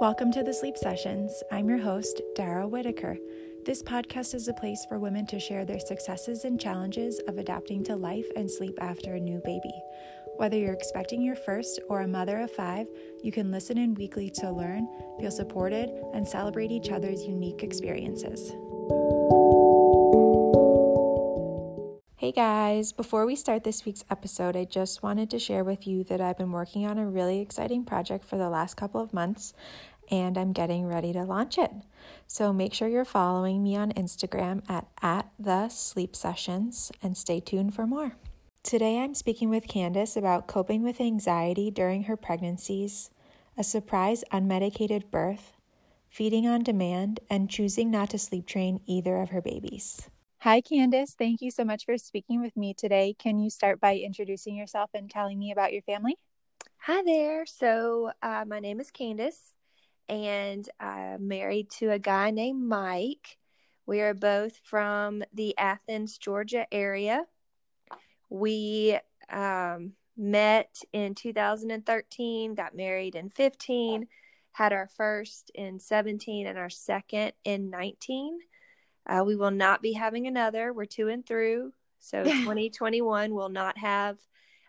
Welcome to the Sleep Sessions. I'm your host, Dara Whitaker. This podcast is a place for women to share their successes and challenges of adapting to life and sleep after a new baby. Whether you're expecting your first or a mother of five, you can listen in weekly to learn, feel supported, and celebrate each other's unique experiences. Hey guys, before we start this week's episode, I just wanted to share with you that I've been working on a really exciting project for the last couple of months and I'm getting ready to launch it. So make sure you're following me on Instagram at, at the sleep sessions and stay tuned for more. Today I'm speaking with Candace about coping with anxiety during her pregnancies, a surprise unmedicated birth, feeding on demand, and choosing not to sleep train either of her babies. Hi, Candace. Thank you so much for speaking with me today. Can you start by introducing yourself and telling me about your family? Hi there. So, uh, my name is Candace, and I'm married to a guy named Mike. We are both from the Athens, Georgia area. We um, met in 2013, got married in 15, had our first in 17, and our second in 19. Uh, we will not be having another. We're two and through. So 2021 will not have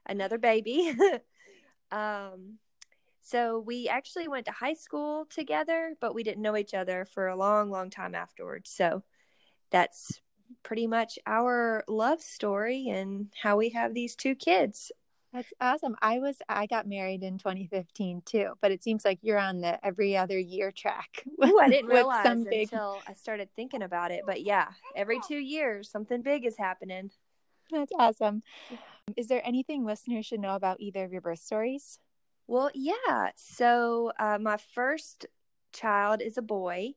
another baby. um, so we actually went to high school together, but we didn't know each other for a long, long time afterwards. So that's pretty much our love story and how we have these two kids. That's awesome. I was I got married in 2015 too, but it seems like you're on the every other year track. Ooh, I didn't realize until I started thinking about it. But yeah, every two years something big is happening. That's awesome. Is there anything listeners should know about either of your birth stories? Well, yeah. So uh, my first child is a boy,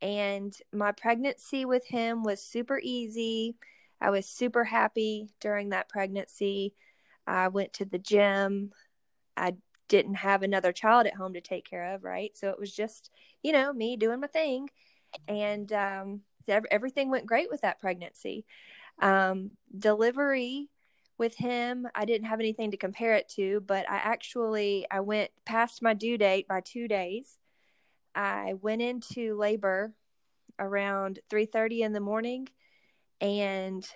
and my pregnancy with him was super easy. I was super happy during that pregnancy. I went to the gym. I didn't have another child at home to take care of, right? So it was just, you know, me doing my thing. And um, everything went great with that pregnancy. Um, delivery with him, I didn't have anything to compare it to, but I actually I went past my due date by 2 days. I went into labor around 3:30 in the morning and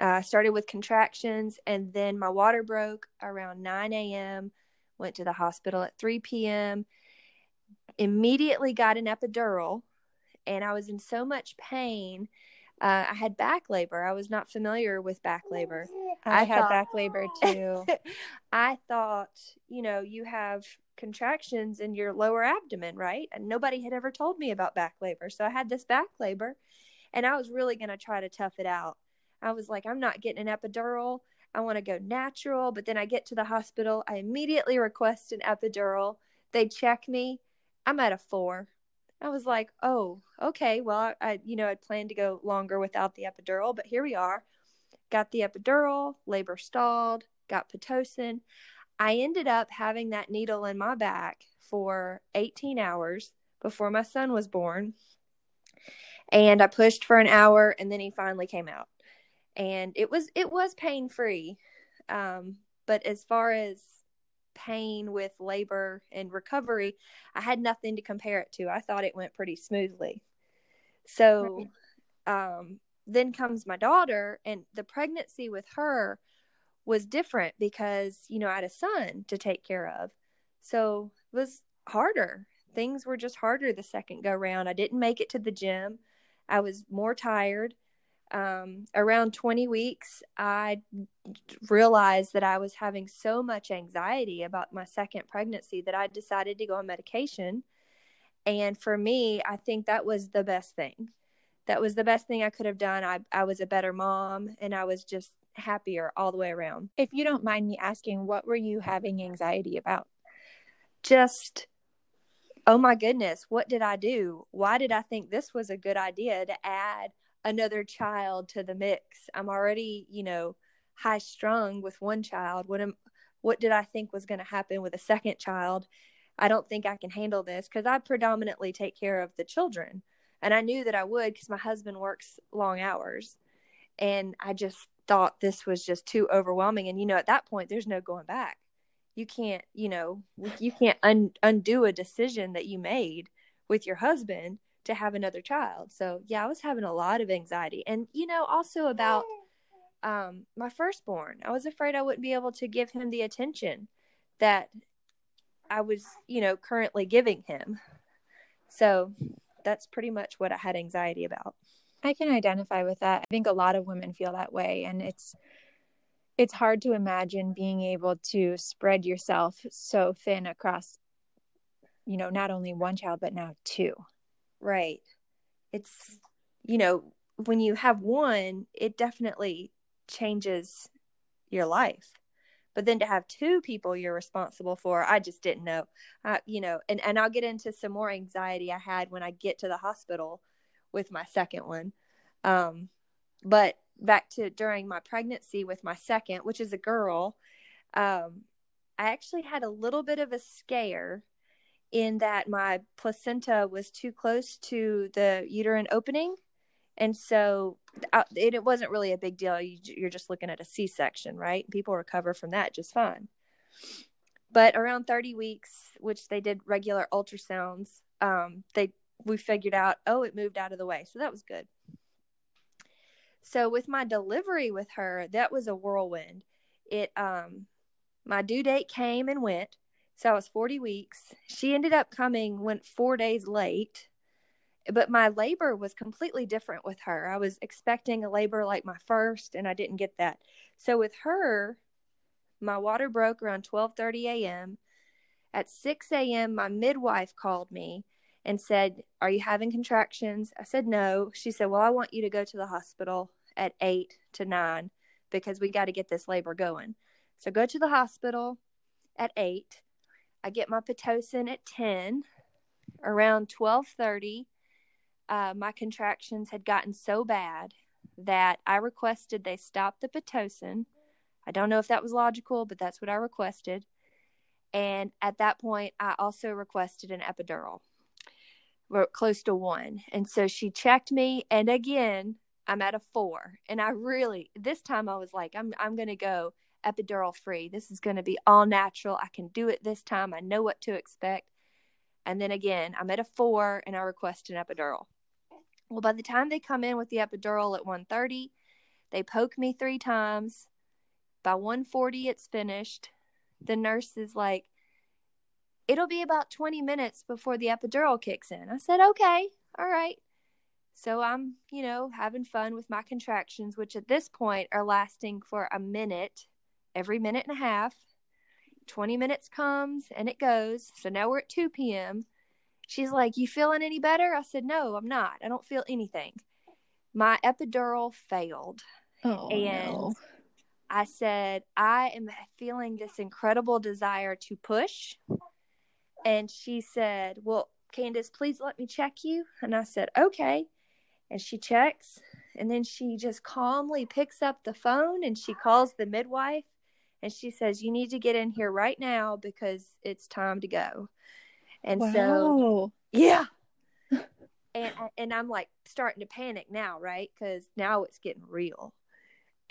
uh, started with contractions, and then my water broke around 9 a.m. Went to the hospital at 3 p.m. Immediately got an epidural, and I was in so much pain. Uh, I had back labor. I was not familiar with back labor. I, I had thought, back labor too. I thought, you know, you have contractions in your lower abdomen, right? And nobody had ever told me about back labor. So I had this back labor, and I was really going to try to tough it out. I was like, I'm not getting an epidural. I want to go natural. But then I get to the hospital. I immediately request an epidural. They check me. I'm at a four. I was like, oh, okay. Well, I, you know, I'd planned to go longer without the epidural, but here we are. Got the epidural, labor stalled, got Pitocin. I ended up having that needle in my back for 18 hours before my son was born. And I pushed for an hour and then he finally came out and it was it was pain free um, but as far as pain with labor and recovery i had nothing to compare it to. I thought it went pretty smoothly. So um, then comes my daughter and the pregnancy with her was different because you know i had a son to take care of. So it was harder. Things were just harder the second go round. I didn't make it to the gym. I was more tired um, around 20 weeks, I realized that I was having so much anxiety about my second pregnancy that I decided to go on medication. And for me, I think that was the best thing. That was the best thing I could have done. I, I was a better mom and I was just happier all the way around. If you don't mind me asking, what were you having anxiety about? Just, oh my goodness, what did I do? Why did I think this was a good idea to add another child to the mix. I'm already, you know, high strung with one child. What am what did I think was going to happen with a second child? I don't think I can handle this because I predominantly take care of the children. And I knew that I would because my husband works long hours. And I just thought this was just too overwhelming. And, you know, at that point, there's no going back. you can't, you know, you can't un- undo a decision that you made with your husband to have another child. So, yeah, I was having a lot of anxiety. And, you know, also about um, my firstborn, I was afraid I wouldn't be able to give him the attention that I was, you know, currently giving him. So, that's pretty much what I had anxiety about. I can identify with that. I think a lot of women feel that way and it's it's hard to imagine being able to spread yourself so thin across you know, not only one child but now two. Right. It's you know, when you have one, it definitely changes your life. But then to have two people you're responsible for, I just didn't know. You know, and, and I'll get into some more anxiety I had when I get to the hospital with my second one. Um, but back to during my pregnancy with my second, which is a girl, um, I actually had a little bit of a scare in that my placenta was too close to the uterine opening. And so uh, it, it wasn't really a big deal. You, you're just looking at a C section, right? People recover from that just fine. But around 30 weeks, which they did regular ultrasounds, um, they we figured out, oh, it moved out of the way. So that was good. So with my delivery with her, that was a whirlwind. It um my due date came and went. So I was 40 weeks. She ended up coming went 4 days late. But my labor was completely different with her. I was expecting a labor like my first and I didn't get that. So with her, my water broke around 12:30 a.m. At 6 a.m., my midwife called me and said, Are you having contractions? I said, No. She said, Well, I want you to go to the hospital at 8 to 9 because we got to get this labor going. So go to the hospital at 8. I get my Pitocin at 10. Around 12:30, uh, my contractions had gotten so bad that I requested they stop the Pitocin. I don't know if that was logical, but that's what I requested. And at that point, I also requested an epidural close to one. And so she checked me, and again, I'm at a four. And I really, this time I was like, I'm, I'm going to go epidural free. This is going to be all natural. I can do it this time. I know what to expect. And then again, I'm at a four, and I request an epidural. Well, by the time they come in with the epidural at 1:30, they poke me three times. By 1:40, it's finished. The nurse is like, it'll be about 20 minutes before the epidural kicks in. I said, okay, all right. So I'm, you know, having fun with my contractions, which at this point are lasting for a minute, every minute and a half. 20 minutes comes and it goes. So now we're at 2 p.m. She's like, You feeling any better? I said, No, I'm not. I don't feel anything. My epidural failed. Oh, and no. I said, I am feeling this incredible desire to push and she said, Well, Candace, please let me check you. And I said, Okay. And she checks. And then she just calmly picks up the phone and she calls the midwife and she says, You need to get in here right now because it's time to go. And wow. so, yeah. and, and I'm like starting to panic now, right? Because now it's getting real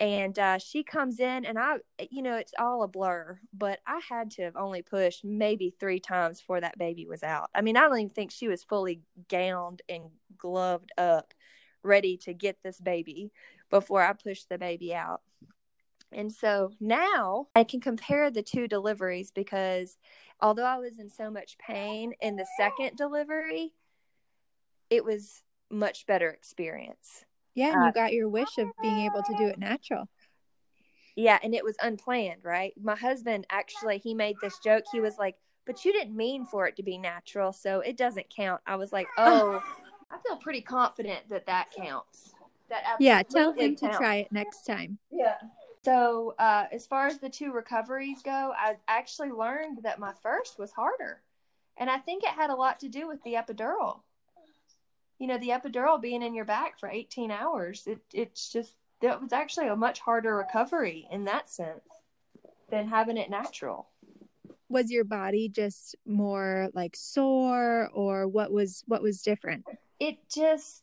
and uh, she comes in and i you know it's all a blur but i had to have only pushed maybe three times before that baby was out i mean i don't even think she was fully gowned and gloved up ready to get this baby before i pushed the baby out and so now i can compare the two deliveries because although i was in so much pain in the second delivery it was much better experience yeah, and uh, you got your wish of being able to do it natural. Yeah, and it was unplanned, right? My husband actually he made this joke. He was like, "But you didn't mean for it to be natural, so it doesn't count." I was like, "Oh, I feel pretty confident that that counts." That yeah, tell him to try it next time. Yeah. So, uh, as far as the two recoveries go, I actually learned that my first was harder, and I think it had a lot to do with the epidural you know, the epidural being in your back for 18 hours, it, it's just, that was actually a much harder recovery in that sense than having it natural. Was your body just more like sore or what was, what was different? It just,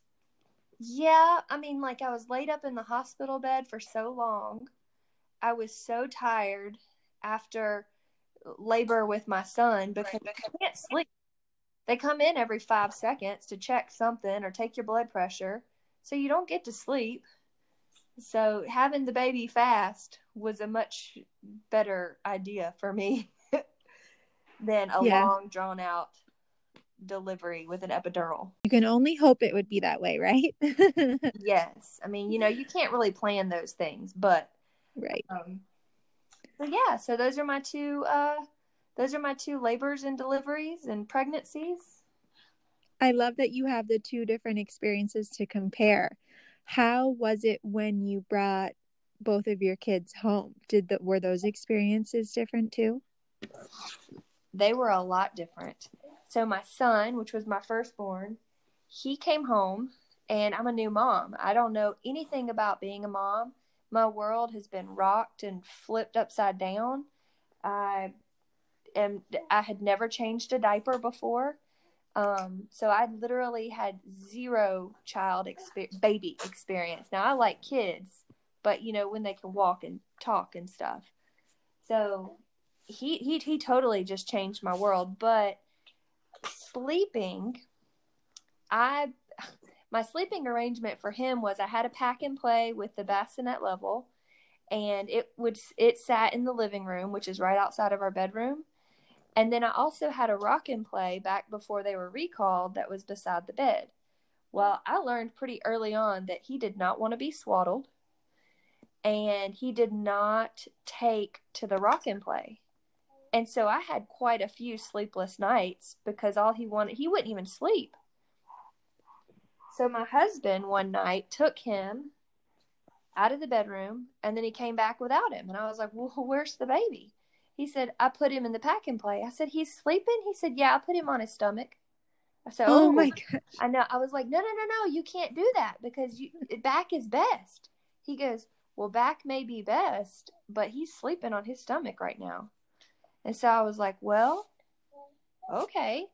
yeah. I mean, like I was laid up in the hospital bed for so long. I was so tired after labor with my son because I can't sleep. They come in every five seconds to check something or take your blood pressure, so you don't get to sleep. So having the baby fast was a much better idea for me than a yeah. long drawn out delivery with an epidural. You can only hope it would be that way, right? yes. I mean, you know, you can't really plan those things, but right. Um, so yeah, so those are my two uh those are my two labors and deliveries and pregnancies. I love that you have the two different experiences to compare. How was it when you brought both of your kids home? Did the were those experiences different too? They were a lot different. So my son, which was my firstborn, he came home and I'm a new mom. I don't know anything about being a mom. My world has been rocked and flipped upside down. I am I had never changed a diaper before. Um, so I literally had zero child experience, baby experience. Now I like kids, but you know when they can walk and talk and stuff. So he he he totally just changed my world. But sleeping, I my sleeping arrangement for him was I had a pack and play with the bassinet level, and it would it sat in the living room, which is right outside of our bedroom. And then I also had a rock and play back before they were recalled that was beside the bed. Well, I learned pretty early on that he did not want to be swaddled and he did not take to the rock and play. And so I had quite a few sleepless nights because all he wanted, he wouldn't even sleep. So my husband one night took him out of the bedroom and then he came back without him. And I was like, Well, where's the baby? He said, I put him in the pack and play. I said, He's sleeping? He said, Yeah, I put him on his stomach. I said, Oh, oh my gosh. I know. I was like, No, no, no, no. You can't do that because you, back is best. He goes, Well, back may be best, but he's sleeping on his stomach right now. And so I was like, Well, okay.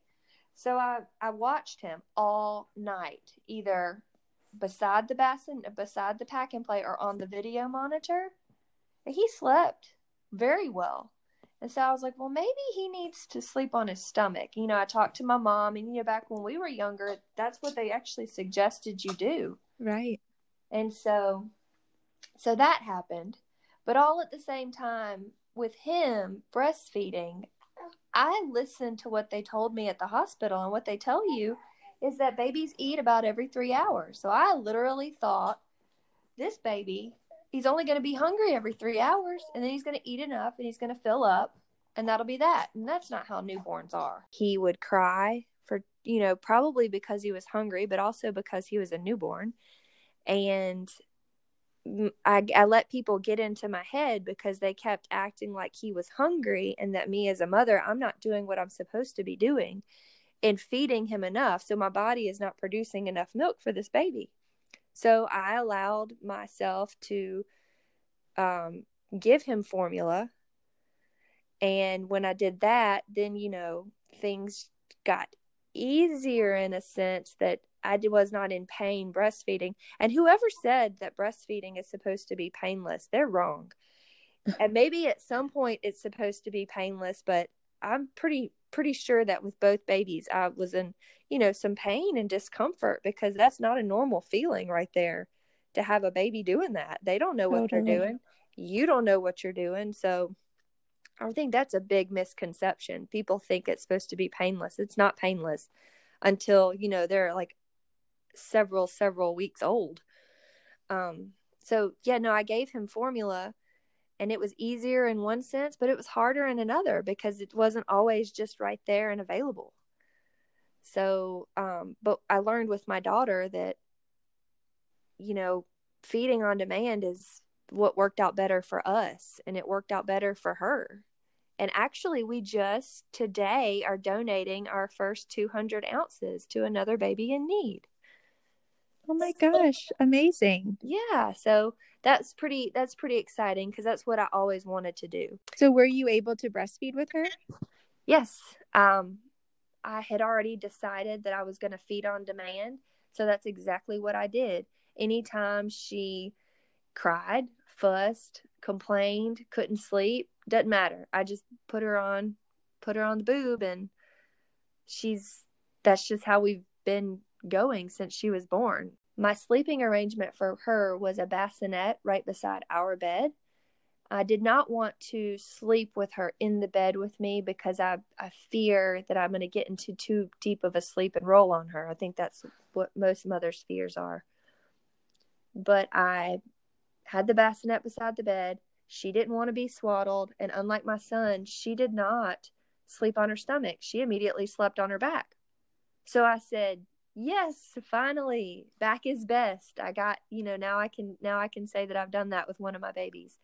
So I, I watched him all night, either beside the basin, beside the pack and play, or on the video monitor. And he slept very well. And so I was like, well, maybe he needs to sleep on his stomach. You know, I talked to my mom, and, you know, back when we were younger, that's what they actually suggested you do. Right. And so, so that happened. But all at the same time, with him breastfeeding, I listened to what they told me at the hospital, and what they tell you is that babies eat about every three hours. So I literally thought this baby he's only going to be hungry every three hours and then he's going to eat enough and he's going to fill up and that'll be that. And that's not how newborns are. He would cry for, you know, probably because he was hungry, but also because he was a newborn. And I, I let people get into my head because they kept acting like he was hungry and that me as a mother, I'm not doing what I'm supposed to be doing and feeding him enough. So my body is not producing enough milk for this baby. So I allowed myself to um, give him formula. And when I did that, then, you know, things got easier in a sense that I was not in pain breastfeeding. And whoever said that breastfeeding is supposed to be painless, they're wrong. and maybe at some point it's supposed to be painless, but I'm pretty pretty sure that with both babies I was in, you know, some pain and discomfort because that's not a normal feeling right there to have a baby doing that. They don't know what totally. they're doing. You don't know what you're doing. So I think that's a big misconception. People think it's supposed to be painless. It's not painless until, you know, they're like several several weeks old. Um so yeah, no, I gave him formula and it was easier in one sense, but it was harder in another because it wasn't always just right there and available. So, um, but I learned with my daughter that, you know, feeding on demand is what worked out better for us and it worked out better for her. And actually, we just today are donating our first 200 ounces to another baby in need. Oh my gosh, amazing. Yeah, so that's pretty that's pretty exciting because that's what I always wanted to do. So were you able to breastfeed with her? Yes. Um I had already decided that I was going to feed on demand, so that's exactly what I did. Anytime she cried, fussed, complained, couldn't sleep, Doesn't matter. I just put her on, put her on the boob, and she's that's just how we've been going since she was born. My sleeping arrangement for her was a bassinet right beside our bed. I did not want to sleep with her in the bed with me because I, I fear that I'm going to get into too deep of a sleep and roll on her. I think that's what most mothers' fears are. But I had the bassinet beside the bed. She didn't want to be swaddled. And unlike my son, she did not sleep on her stomach. She immediately slept on her back. So I said, yes, finally, back is best. I got, you know, now I can, now I can say that I've done that with one of my babies.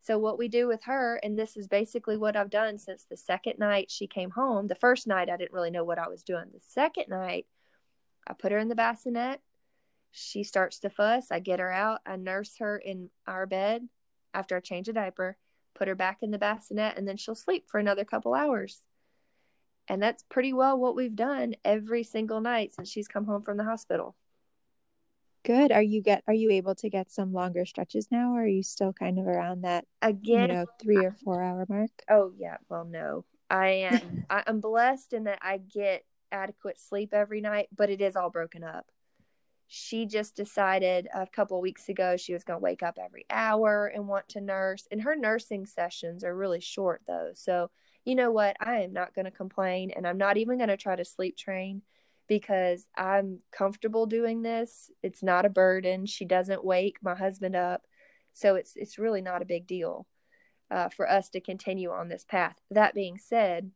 So what we do with her, and this is basically what I've done since the second night she came home. The first night I didn't really know what I was doing. The second night, I put her in the bassinet. She starts to fuss. I get her out. I nurse her in our bed after I change a diaper, put her back in the bassinet, and then she'll sleep for another couple hours. And that's pretty well what we've done every single night since she's come home from the hospital. Good. Are you get are you able to get some longer stretches now or are you still kind of around that again you know 3 or 4 hour mark? Oh yeah, well no. I am I, I'm blessed in that I get adequate sleep every night, but it is all broken up. She just decided a couple weeks ago she was going to wake up every hour and want to nurse. And her nursing sessions are really short though. So, you know what? I am not going to complain and I'm not even going to try to sleep train because I'm comfortable doing this. It's not a burden. She doesn't wake my husband up. So it's it's really not a big deal uh, for us to continue on this path. That being said,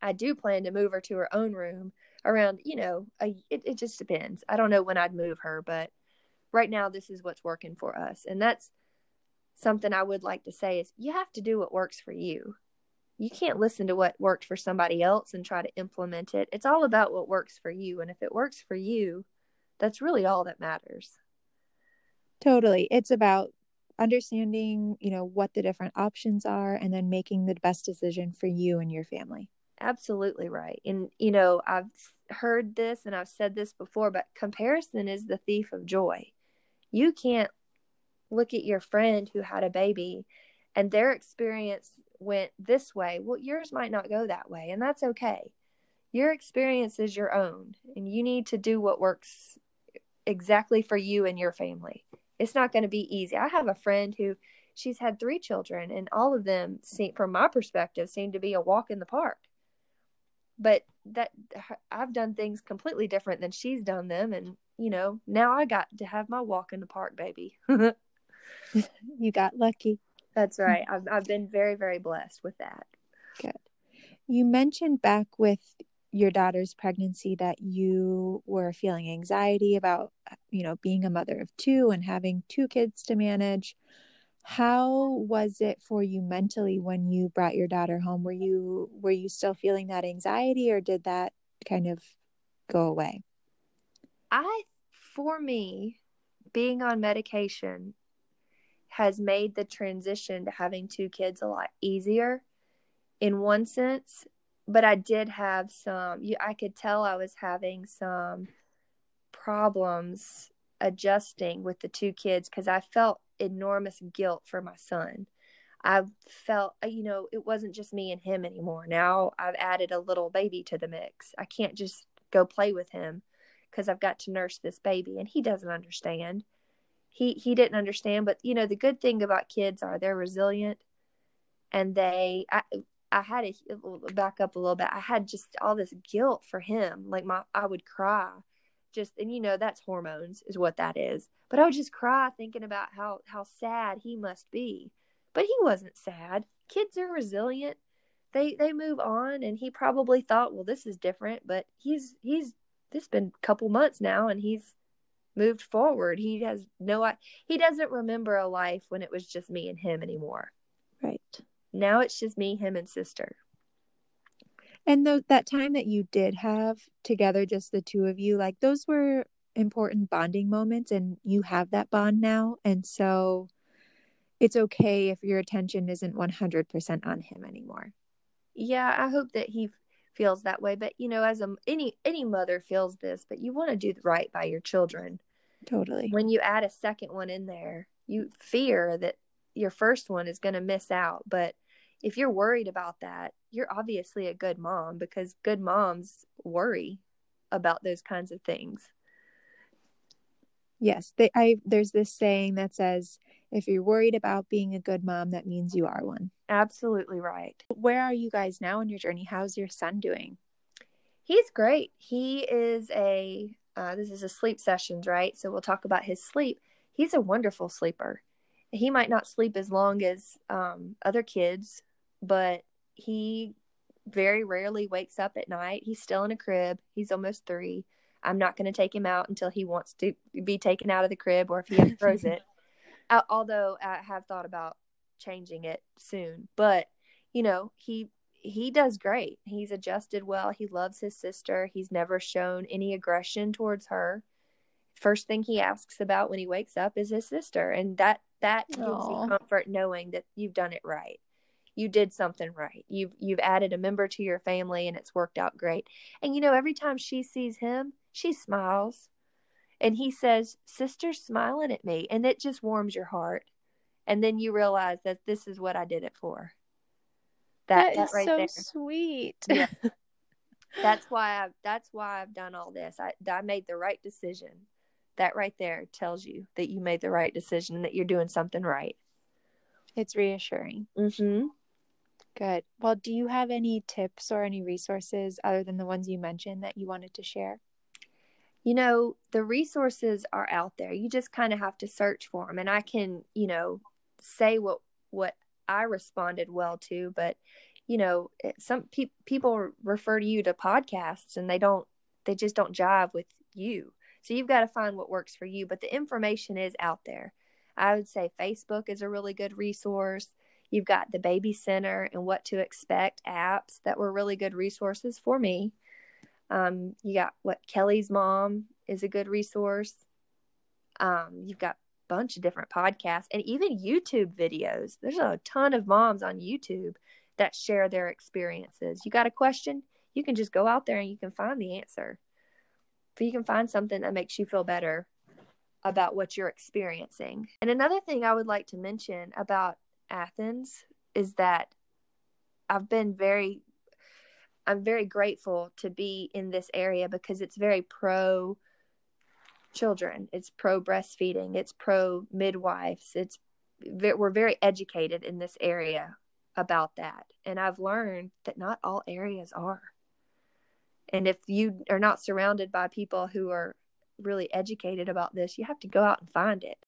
I do plan to move her to her own room around, you know, a, it, it just depends. I don't know when I'd move her, but right now this is what's working for us. And that's something I would like to say is you have to do what works for you you can't listen to what worked for somebody else and try to implement it. It's all about what works for you. And if it works for you, that's really all that matters. Totally. It's about understanding, you know, what the different options are and then making the best decision for you and your family. Absolutely right. And, you know, I've heard this and I've said this before, but comparison is the thief of joy. You can't look at your friend who had a baby and their experience went this way, well, yours might not go that way, and that's okay. Your experience is your own, and you need to do what works exactly for you and your family. It's not going to be easy. I have a friend who she's had three children, and all of them, seem, from my perspective, seem to be a walk in the park. But that I've done things completely different than she's done them, and you know now I got to have my walk in the park, baby. you got lucky. That's mm. right. I've I've been very very blessed with that. Good. You mentioned back with your daughter's pregnancy that you were feeling anxiety about you know being a mother of two and having two kids to manage how was it for you mentally when you brought your daughter home were you were you still feeling that anxiety or did that kind of go away i for me being on medication has made the transition to having two kids a lot easier in one sense but i did have some you i could tell i was having some problems adjusting with the two kids because i felt enormous guilt for my son. I felt uh, you know it wasn't just me and him anymore. Now i've added a little baby to the mix. I can't just go play with him because i've got to nurse this baby and he doesn't understand he he didn't understand but you know the good thing about kids are they're resilient and they i i had a back up a little bit. I had just all this guilt for him. Like my i would cry. Just and you know that's hormones is what that is. But i would just cry thinking about how how sad he must be. But he wasn't sad. Kids are resilient. They they move on and he probably thought well this is different but he's he's this been a couple months now and he's moved forward. He has no he doesn't remember a life when it was just me and him anymore. Right. Now it's just me, him and sister. And the, that time that you did have together just the two of you, like those were important bonding moments and you have that bond now and so it's okay if your attention isn't 100% on him anymore. Yeah, I hope that he feels that way but you know as a any any mother feels this but you want to do right by your children totally when you add a second one in there you fear that your first one is going to miss out. But if you're worried about that, you're obviously a good mom because good moms worry about those kinds of things. Yes, they, I there's this saying that says if you're worried about being a good mom, that means you are one. Absolutely right. Where are you guys now in your journey? How's your son doing? He's great. He is a uh, this is a sleep sessions, right? So we'll talk about his sleep. He's a wonderful sleeper. He might not sleep as long as um, other kids, but he very rarely wakes up at night. He's still in a crib. He's almost three. I'm not going to take him out until he wants to be taken out of the crib or if he throws it. Although I have thought about changing it soon, but you know, he he does great. He's adjusted well. He loves his sister. He's never shown any aggression towards her. First thing he asks about when he wakes up is his sister, and that that gives you comfort knowing that you've done it right you did something right. You've you've added a member to your family and it's worked out great. And you know, every time she sees him, she smiles. And he says, Sister's smiling at me. And it just warms your heart. And then you realize that this is what I did it for. That, that, that is right so there. sweet. Yeah. that's why I've, that's why I've done all this. I I made the right decision. That right there tells you that you made the right decision that you're doing something right. It's reassuring. Mhm. Good. Well, do you have any tips or any resources other than the ones you mentioned that you wanted to share? You know, the resources are out there. You just kind of have to search for them. And I can, you know, say what what I responded well to, but you know, eh, some pe- people refer to you to podcasts and they don't they just don't jive with you. So you've got to find what works for you, but the information is out there. I would say Facebook is a really good resource. You've got the Baby Center and What to Expect apps that were really good resources for me. Um, you got what Kelly's Mom is a good resource. Um, you've got a bunch of different podcasts and even YouTube videos. There's a ton of moms on YouTube that share their experiences. You got a question? You can just go out there and you can find the answer. You can find something that makes you feel better about what you're experiencing. And another thing I would like to mention about Athens is that I've been very I'm very grateful to be in this area because it's very pro children. It's pro breastfeeding. It's pro midwives. It's we're very educated in this area about that. And I've learned that not all areas are. And if you are not surrounded by people who are really educated about this, you have to go out and find it.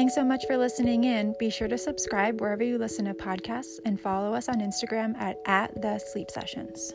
Thanks so much for listening in. Be sure to subscribe wherever you listen to podcasts and follow us on Instagram at, at the sleep sessions.